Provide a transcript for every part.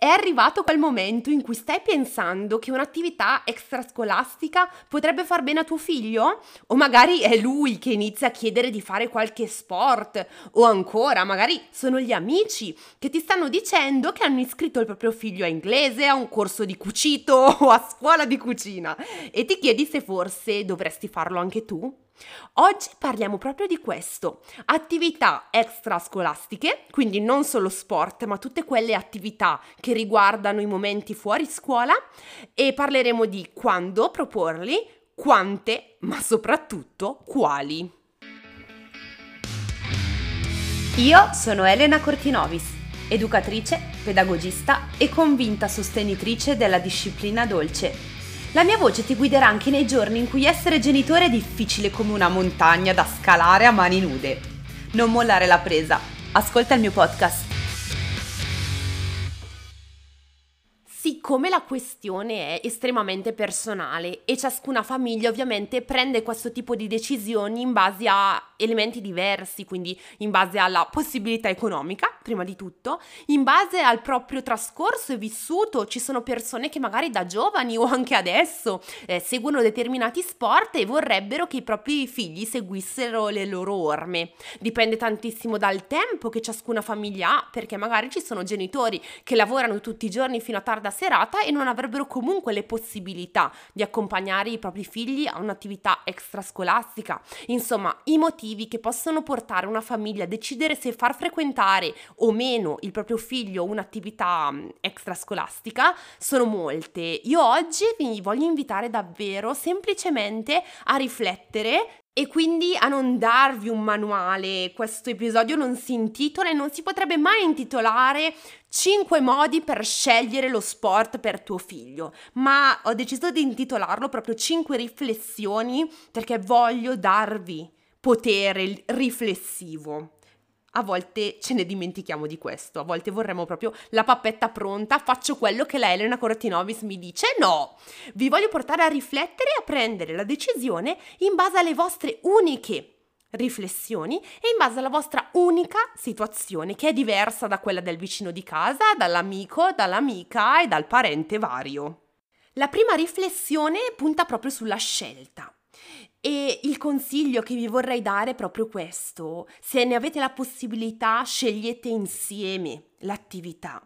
È arrivato quel momento in cui stai pensando che un'attività extrascolastica potrebbe far bene a tuo figlio? O magari è lui che inizia a chiedere di fare qualche sport? O ancora, magari sono gli amici che ti stanno dicendo che hanno iscritto il proprio figlio a inglese, a un corso di cucito o a scuola di cucina e ti chiedi se forse dovresti farlo anche tu? Oggi parliamo proprio di questo, attività extrascolastiche, quindi non solo sport, ma tutte quelle attività che riguardano i momenti fuori scuola e parleremo di quando proporli, quante, ma soprattutto quali. Io sono Elena Cortinovis, educatrice, pedagogista e convinta sostenitrice della disciplina dolce la mia voce ti guiderà anche nei giorni in cui essere genitore è difficile come una montagna da scalare a mani nude. Non mollare la presa. Ascolta il mio podcast. Siccome la questione è estremamente personale e ciascuna famiglia ovviamente prende questo tipo di decisioni in base a elementi diversi, quindi in base alla possibilità economica, prima di tutto, in base al proprio trascorso e vissuto, ci sono persone che magari da giovani o anche adesso eh, seguono determinati sport e vorrebbero che i propri figli seguissero le loro orme. Dipende tantissimo dal tempo che ciascuna famiglia ha, perché magari ci sono genitori che lavorano tutti i giorni fino a tarda serata e non avrebbero comunque le possibilità di accompagnare i propri figli a un'attività extrascolastica. Insomma, i motivi motivi che possono portare una famiglia a decidere se far frequentare o meno il proprio figlio un'attività mm, extrascolastica sono molte. Io oggi vi voglio invitare davvero semplicemente a riflettere e quindi a non darvi un manuale. Questo episodio non si intitola e non si potrebbe mai intitolare 5 modi per scegliere lo sport per tuo figlio, ma ho deciso di intitolarlo proprio 5 riflessioni perché voglio darvi potere riflessivo. A volte ce ne dimentichiamo di questo, a volte vorremmo proprio la pappetta pronta, faccio quello che la Elena Cortinovis mi dice. No, vi voglio portare a riflettere e a prendere la decisione in base alle vostre uniche riflessioni e in base alla vostra unica situazione che è diversa da quella del vicino di casa, dall'amico, dall'amica e dal parente vario. La prima riflessione punta proprio sulla scelta. E il consiglio che vi vorrei dare è proprio questo. Se ne avete la possibilità, scegliete insieme l'attività.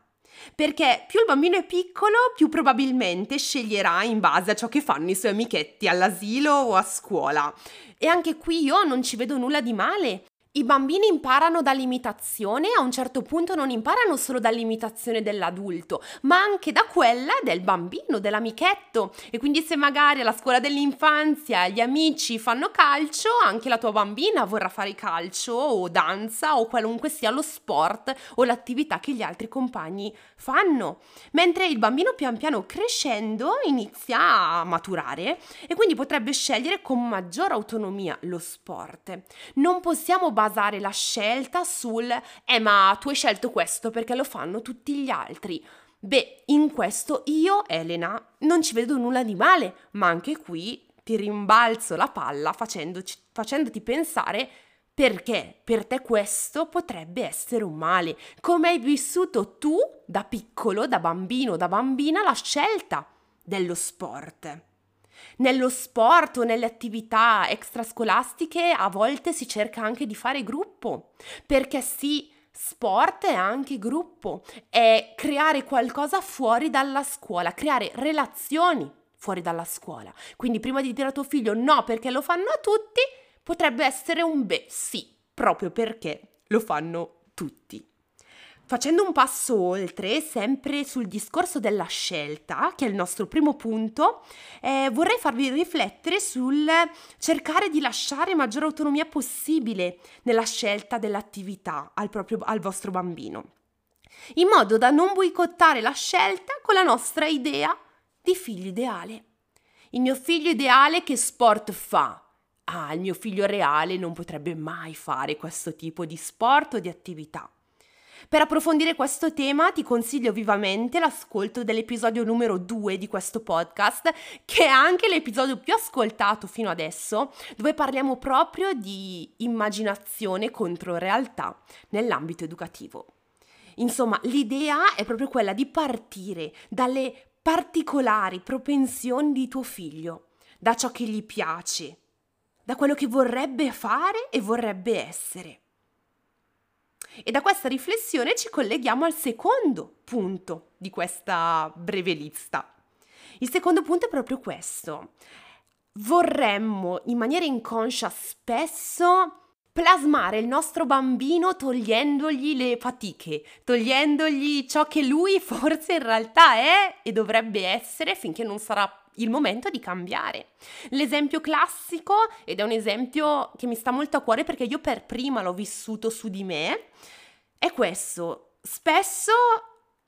Perché più il bambino è piccolo, più probabilmente sceglierà in base a ciò che fanno i suoi amichetti all'asilo o a scuola. E anche qui io non ci vedo nulla di male. I bambini imparano dall'imitazione, a un certo punto non imparano solo dall'imitazione dell'adulto, ma anche da quella del bambino, dell'amichetto. E quindi se magari alla scuola dell'infanzia gli amici fanno calcio, anche la tua bambina vorrà fare calcio o danza o qualunque sia lo sport o l'attività che gli altri compagni fanno. Mentre il bambino pian piano crescendo inizia a maturare e quindi potrebbe scegliere con maggior autonomia lo sport. Non possiamo basare la scelta sul eh ma tu hai scelto questo perché lo fanno tutti gli altri. Beh, in questo io, Elena, non ci vedo nulla di male, ma anche qui ti rimbalzo la palla facendoti pensare perché per te questo potrebbe essere un male. Come hai vissuto tu da piccolo, da bambino, da bambina la scelta dello sport? Nello sport o nelle attività extrascolastiche a volte si cerca anche di fare gruppo, perché sì, sport è anche gruppo, è creare qualcosa fuori dalla scuola, creare relazioni fuori dalla scuola. Quindi prima di dire a tuo figlio no perché lo fanno tutti, potrebbe essere un beh sì, proprio perché lo fanno tutti. Facendo un passo oltre, sempre sul discorso della scelta, che è il nostro primo punto, eh, vorrei farvi riflettere sul cercare di lasciare maggiore autonomia possibile nella scelta dell'attività al, proprio, al vostro bambino, in modo da non boicottare la scelta con la nostra idea di figlio ideale. Il mio figlio ideale che sport fa? Ah, il mio figlio reale non potrebbe mai fare questo tipo di sport o di attività. Per approfondire questo tema ti consiglio vivamente l'ascolto dell'episodio numero 2 di questo podcast, che è anche l'episodio più ascoltato fino adesso, dove parliamo proprio di immaginazione contro realtà nell'ambito educativo. Insomma, l'idea è proprio quella di partire dalle particolari propensioni di tuo figlio, da ciò che gli piace, da quello che vorrebbe fare e vorrebbe essere. E da questa riflessione ci colleghiamo al secondo punto di questa breve lista. Il secondo punto è proprio questo. Vorremmo in maniera inconscia spesso plasmare il nostro bambino togliendogli le fatiche, togliendogli ciò che lui forse in realtà è e dovrebbe essere finché non sarà il momento di cambiare. L'esempio classico, ed è un esempio che mi sta molto a cuore perché io per prima l'ho vissuto su di me, è questo. Spesso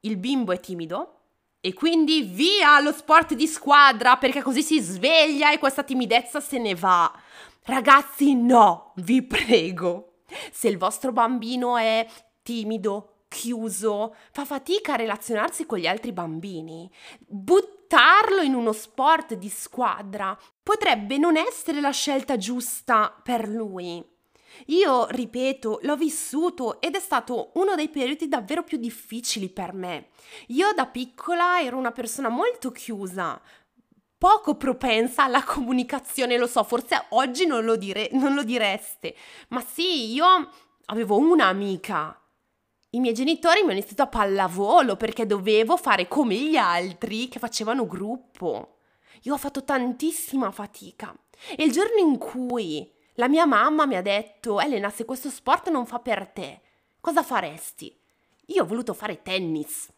il bimbo è timido e quindi via lo sport di squadra perché così si sveglia e questa timidezza se ne va. Ragazzi, no, vi prego. Se il vostro bambino è timido, chiuso, fa fatica a relazionarsi con gli altri bambini, buttarlo in uno sport di squadra potrebbe non essere la scelta giusta per lui. Io, ripeto, l'ho vissuto ed è stato uno dei periodi davvero più difficili per me. Io da piccola ero una persona molto chiusa, poco propensa alla comunicazione, lo so, forse oggi non lo, dire, non lo direste, ma sì, io avevo un'amica. I miei genitori mi hanno iniziato a pallavolo perché dovevo fare come gli altri che facevano gruppo. Io ho fatto tantissima fatica. E il giorno in cui la mia mamma mi ha detto, Elena, se questo sport non fa per te, cosa faresti? Io ho voluto fare tennis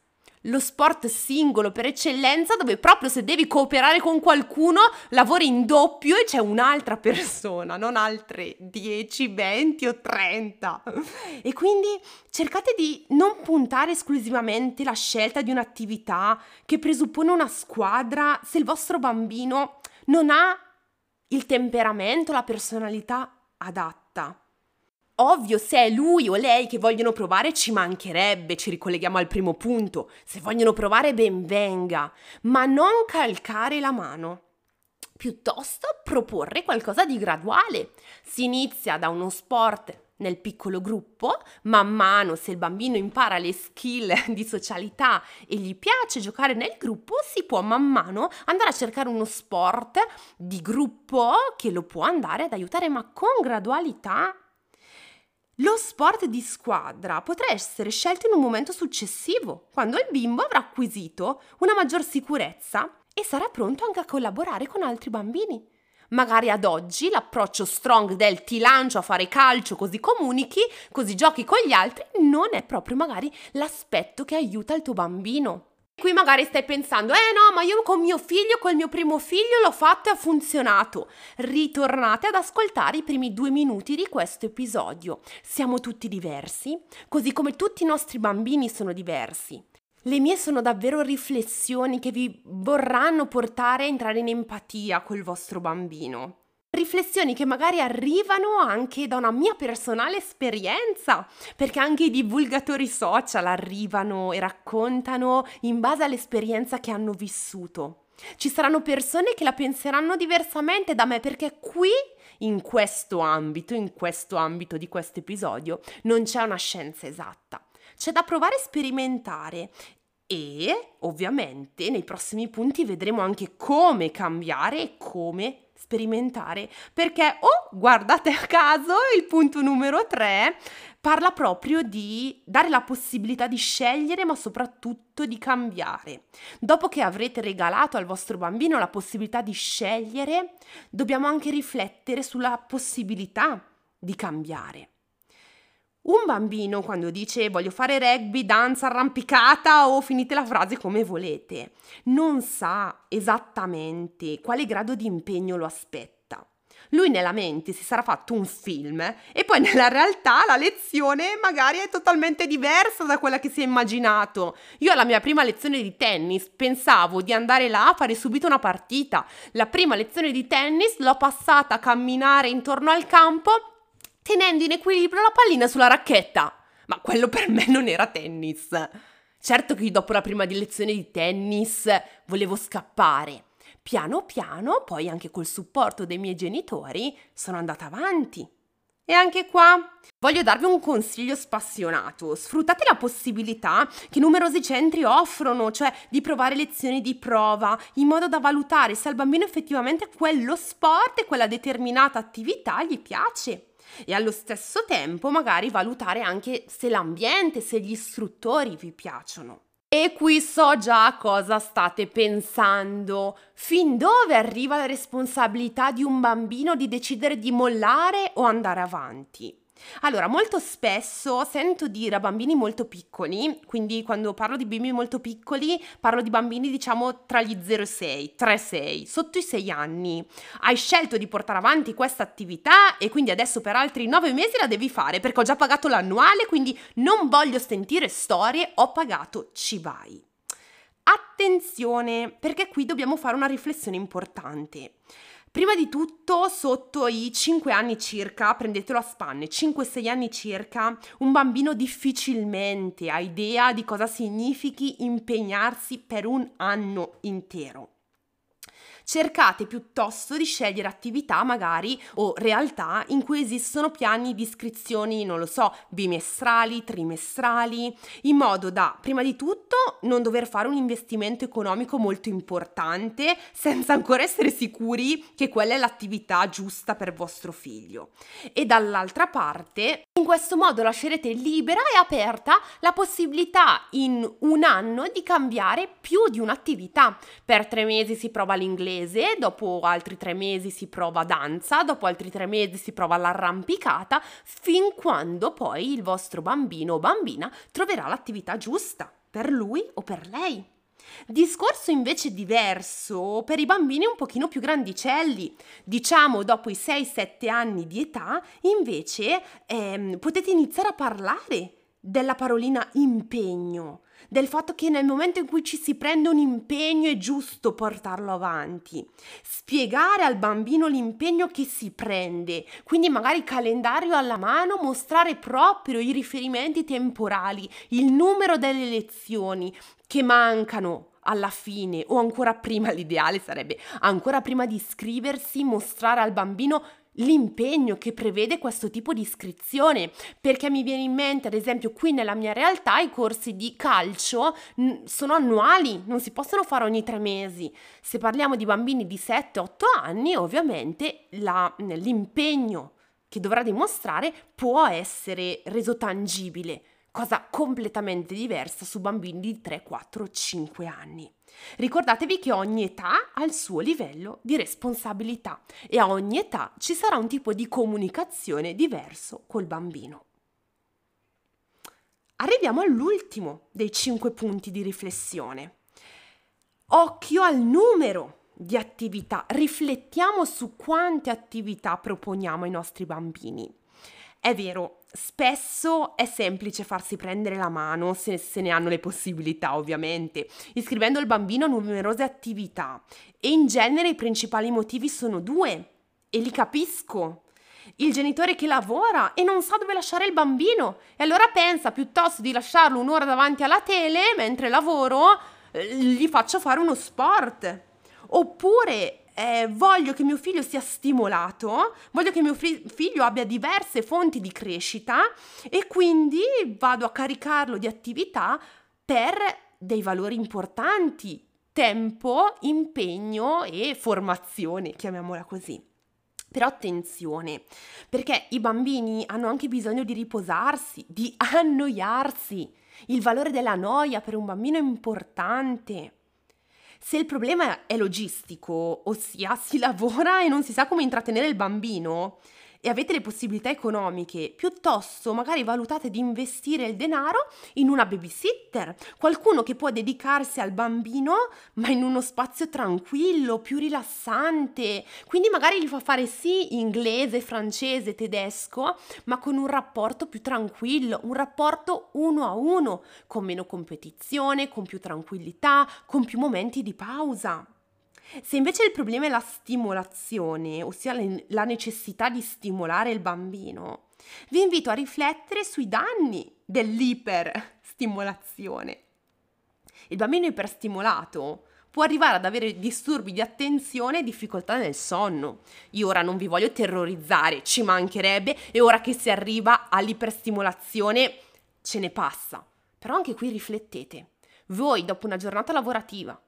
lo sport singolo per eccellenza dove proprio se devi cooperare con qualcuno lavori in doppio e c'è un'altra persona, non altre 10, 20 o 30. E quindi cercate di non puntare esclusivamente la scelta di un'attività che presuppone una squadra se il vostro bambino non ha il temperamento, la personalità adatta. Ovvio, se è lui o lei che vogliono provare ci mancherebbe, ci ricolleghiamo al primo punto. Se vogliono provare ben venga, ma non calcare la mano. Piuttosto proporre qualcosa di graduale. Si inizia da uno sport nel piccolo gruppo, man mano se il bambino impara le skill di socialità e gli piace giocare nel gruppo, si può man mano andare a cercare uno sport di gruppo che lo può andare ad aiutare, ma con gradualità lo sport di squadra potrà essere scelto in un momento successivo, quando il bimbo avrà acquisito una maggior sicurezza e sarà pronto anche a collaborare con altri bambini. Magari ad oggi l'approccio strong del ti lancio a fare calcio così comunichi, così giochi con gli altri, non è proprio magari l'aspetto che aiuta il tuo bambino. Qui magari stai pensando, eh no, ma io con mio figlio, col mio primo figlio l'ho fatto e ha funzionato. Ritornate ad ascoltare i primi due minuti di questo episodio. Siamo tutti diversi, così come tutti i nostri bambini sono diversi. Le mie sono davvero riflessioni che vi vorranno portare a entrare in empatia col vostro bambino riflessioni che magari arrivano anche da una mia personale esperienza, perché anche i divulgatori social arrivano e raccontano in base all'esperienza che hanno vissuto. Ci saranno persone che la penseranno diversamente da me perché qui, in questo ambito, in questo ambito di questo episodio, non c'è una scienza esatta. C'è da provare a sperimentare e ovviamente nei prossimi punti vedremo anche come cambiare e come sperimentare perché, oh, guardate a caso, il punto numero 3 parla proprio di dare la possibilità di scegliere ma soprattutto di cambiare. Dopo che avrete regalato al vostro bambino la possibilità di scegliere, dobbiamo anche riflettere sulla possibilità di cambiare. Un bambino quando dice voglio fare rugby, danza, arrampicata o finite la frase come volete, non sa esattamente quale grado di impegno lo aspetta. Lui nella mente si sarà fatto un film e poi nella realtà la lezione magari è totalmente diversa da quella che si è immaginato. Io alla mia prima lezione di tennis pensavo di andare là a fare subito una partita. La prima lezione di tennis l'ho passata a camminare intorno al campo tenendo in equilibrio la pallina sulla racchetta. Ma quello per me non era tennis. Certo che dopo la prima lezione di tennis volevo scappare. Piano piano, poi anche col supporto dei miei genitori, sono andata avanti. E anche qua Voglio darvi un consiglio spassionato. Sfruttate la possibilità che numerosi centri offrono, cioè di provare lezioni di prova, in modo da valutare se al bambino effettivamente quello sport e quella determinata attività gli piace. E allo stesso tempo magari valutare anche se l'ambiente, se gli istruttori vi piacciono. E qui so già cosa state pensando. Fin dove arriva la responsabilità di un bambino di decidere di mollare o andare avanti? Allora, molto spesso sento dire a bambini molto piccoli, quindi quando parlo di bimbi molto piccoli, parlo di bambini diciamo tra gli 0 e 6, 3 6, sotto i 6 anni. Hai scelto di portare avanti questa attività e quindi adesso per altri 9 mesi la devi fare perché ho già pagato l'annuale, quindi non voglio sentire storie, ho pagato, ci vai. Attenzione, perché qui dobbiamo fare una riflessione importante. Prima di tutto, sotto i 5 anni circa, prendetelo a spanne, 5-6 anni circa, un bambino difficilmente ha idea di cosa significhi impegnarsi per un anno intero cercate piuttosto di scegliere attività magari o realtà in cui esistono piani di iscrizioni, non lo so, bimestrali, trimestrali, in modo da, prima di tutto, non dover fare un investimento economico molto importante senza ancora essere sicuri che quella è l'attività giusta per vostro figlio. E dall'altra parte, in questo modo lascerete libera e aperta la possibilità in un anno di cambiare più di un'attività. Per tre mesi si prova l'inglese inglese, dopo altri tre mesi si prova danza, dopo altri tre mesi si prova l'arrampicata, fin quando poi il vostro bambino o bambina troverà l'attività giusta per lui o per lei. Discorso invece diverso per i bambini un pochino più grandicelli, diciamo dopo i 6-7 anni di età, invece ehm, potete iniziare a parlare della parolina impegno, del fatto che nel momento in cui ci si prende un impegno è giusto portarlo avanti, spiegare al bambino l'impegno che si prende, quindi magari calendario alla mano, mostrare proprio i riferimenti temporali, il numero delle lezioni che mancano alla fine o ancora prima l'ideale sarebbe ancora prima di iscriversi mostrare al bambino l'impegno che prevede questo tipo di iscrizione, perché mi viene in mente, ad esempio, qui nella mia realtà i corsi di calcio sono annuali, non si possono fare ogni tre mesi. Se parliamo di bambini di 7-8 anni, ovviamente la, l'impegno che dovrà dimostrare può essere reso tangibile, cosa completamente diversa su bambini di 3, 4, 5 anni. Ricordatevi che ogni età ha il suo livello di responsabilità e a ogni età ci sarà un tipo di comunicazione diverso col bambino. Arriviamo all'ultimo dei cinque punti di riflessione. Occhio al numero di attività, riflettiamo su quante attività proponiamo ai nostri bambini. È vero, Spesso è semplice farsi prendere la mano, se, se, ne hanno le possibilità ovviamente, iscrivendo il bambino a numerose attività e in genere i principali motivi sono due e li capisco. Il genitore che lavora e non sa dove lasciare il bambino e allora pensa piuttosto di lasciarlo un'ora davanti alla tele mentre lavoro, eh, gli faccio fare uno sport. Oppure eh, voglio che mio figlio sia stimolato, voglio che mio fi- figlio abbia diverse fonti di crescita e quindi vado a caricarlo di attività per dei valori importanti, tempo, impegno e formazione, chiamiamola così. Però attenzione, perché i bambini hanno anche bisogno di riposarsi, di annoiarsi. Il valore della noia per un bambino è importante. Se il problema è logistico, ossia si lavora e non si sa come intrattenere il bambino, e avete le possibilità economiche, piuttosto magari valutate di investire il denaro in una babysitter, qualcuno che può dedicarsi al bambino ma in uno spazio tranquillo, più rilassante, quindi magari gli fa fare sì inglese, francese, tedesco, ma con un rapporto più tranquillo, un rapporto uno a uno, con meno competizione, con più tranquillità, con più momenti di pausa. Se invece il problema è la stimolazione, ossia la necessità di stimolare il bambino, vi invito a riflettere sui danni dell'iperstimolazione. Il bambino iperstimolato può arrivare ad avere disturbi di attenzione e difficoltà nel sonno. Io ora non vi voglio terrorizzare, ci mancherebbe, e ora che si arriva all'iperstimolazione ce ne passa. Però anche qui riflettete. Voi, dopo una giornata lavorativa,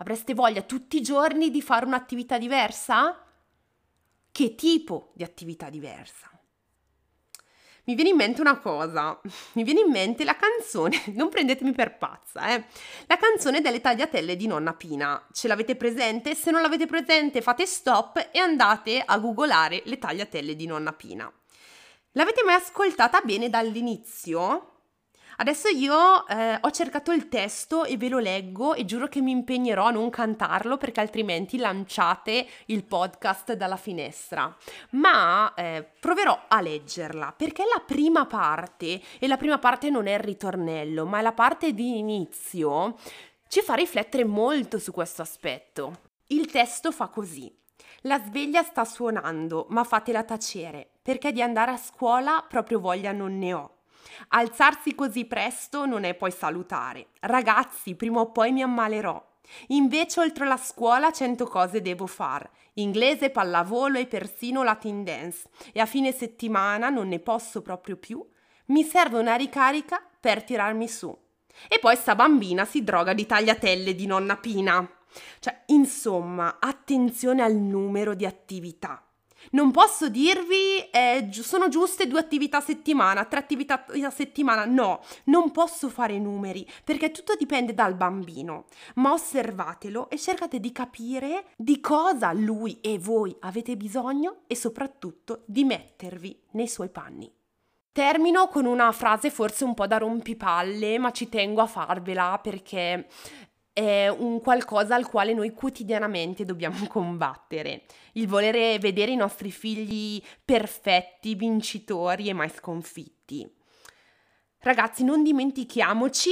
avreste voglia tutti i giorni di fare un'attività diversa? Che tipo di attività diversa? Mi viene in mente una cosa, mi viene in mente la canzone, non prendetemi per pazza, eh, la canzone delle tagliatelle di nonna Pina. Ce l'avete presente? Se non l'avete presente fate stop e andate a googolare le tagliatelle di nonna Pina. L'avete mai ascoltata bene dall'inizio? Adesso io eh, ho cercato il testo e ve lo leggo e giuro che mi impegnerò a non cantarlo perché altrimenti lanciate il podcast dalla finestra. Ma eh, proverò a leggerla perché la prima parte, e la prima parte non è il ritornello, ma è la parte di inizio, ci fa riflettere molto su questo aspetto. Il testo fa così. La sveglia sta suonando, ma fatela tacere, perché di andare a scuola proprio voglia non ne ho. Alzarsi così presto non è poi salutare. Ragazzi, prima o poi mi ammalerò. Invece oltre la scuola cento cose devo far. Inglese, pallavolo e persino Latin dance. E a fine settimana non ne posso proprio più. Mi serve una ricarica per tirarmi su. E poi sta bambina si droga di tagliatelle di nonna Pina. Cioè, insomma, attenzione al numero di attività. Non posso dirvi eh, sono giuste due attività a settimana, tre attività a settimana, no, non posso fare numeri perché tutto dipende dal bambino, ma osservatelo e cercate di capire di cosa lui e voi avete bisogno e soprattutto di mettervi nei suoi panni. Termino con una frase forse un po' da rompipalle, ma ci tengo a farvela perché è un qualcosa al quale noi quotidianamente dobbiamo combattere. Il volere vedere i nostri figli perfetti, vincitori e mai sconfitti. Ragazzi, non dimentichiamoci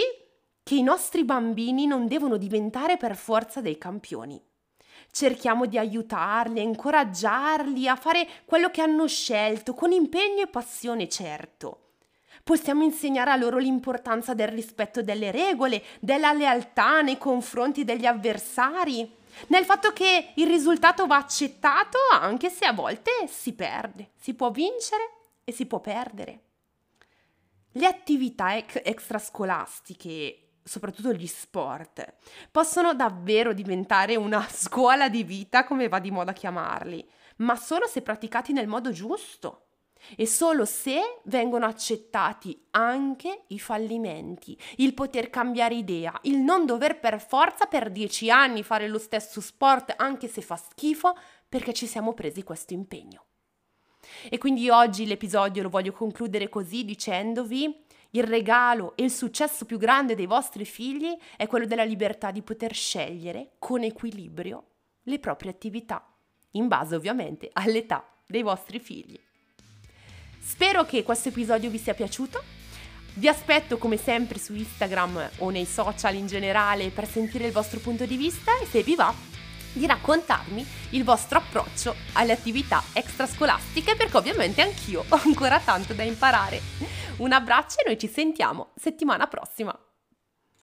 che i nostri bambini non devono diventare per forza dei campioni. Cerchiamo di aiutarli, incoraggiarli a fare quello che hanno scelto, con impegno e passione, certo Possiamo insegnare a loro l'importanza del rispetto delle regole, della lealtà nei confronti degli avversari, nel fatto che il risultato va accettato anche se a volte si perde, si può vincere e si può perdere. Le attività ec- extrascolastiche, soprattutto gli sport, possono davvero diventare una scuola di vita, come va di moda chiamarli, ma solo se praticati nel modo giusto e solo se vengono accettati anche i fallimenti, il poter cambiare idea, il non dover per forza per dieci anni fare lo stesso sport anche se fa schifo perché ci siamo presi questo impegno. E quindi oggi l'episodio lo voglio concludere così dicendovi il regalo e il successo più grande dei vostri figli è quello della libertà di poter scegliere con equilibrio le proprie attività, in base ovviamente all'età dei vostri figli. Spero che questo episodio vi sia piaciuto. Vi aspetto come sempre su Instagram o nei social in generale per sentire il vostro punto di vista e se vi va di raccontarmi il vostro approccio alle attività extrascolastiche perché ovviamente anch'io ho ancora tanto da imparare. Un abbraccio e noi ci sentiamo settimana prossima.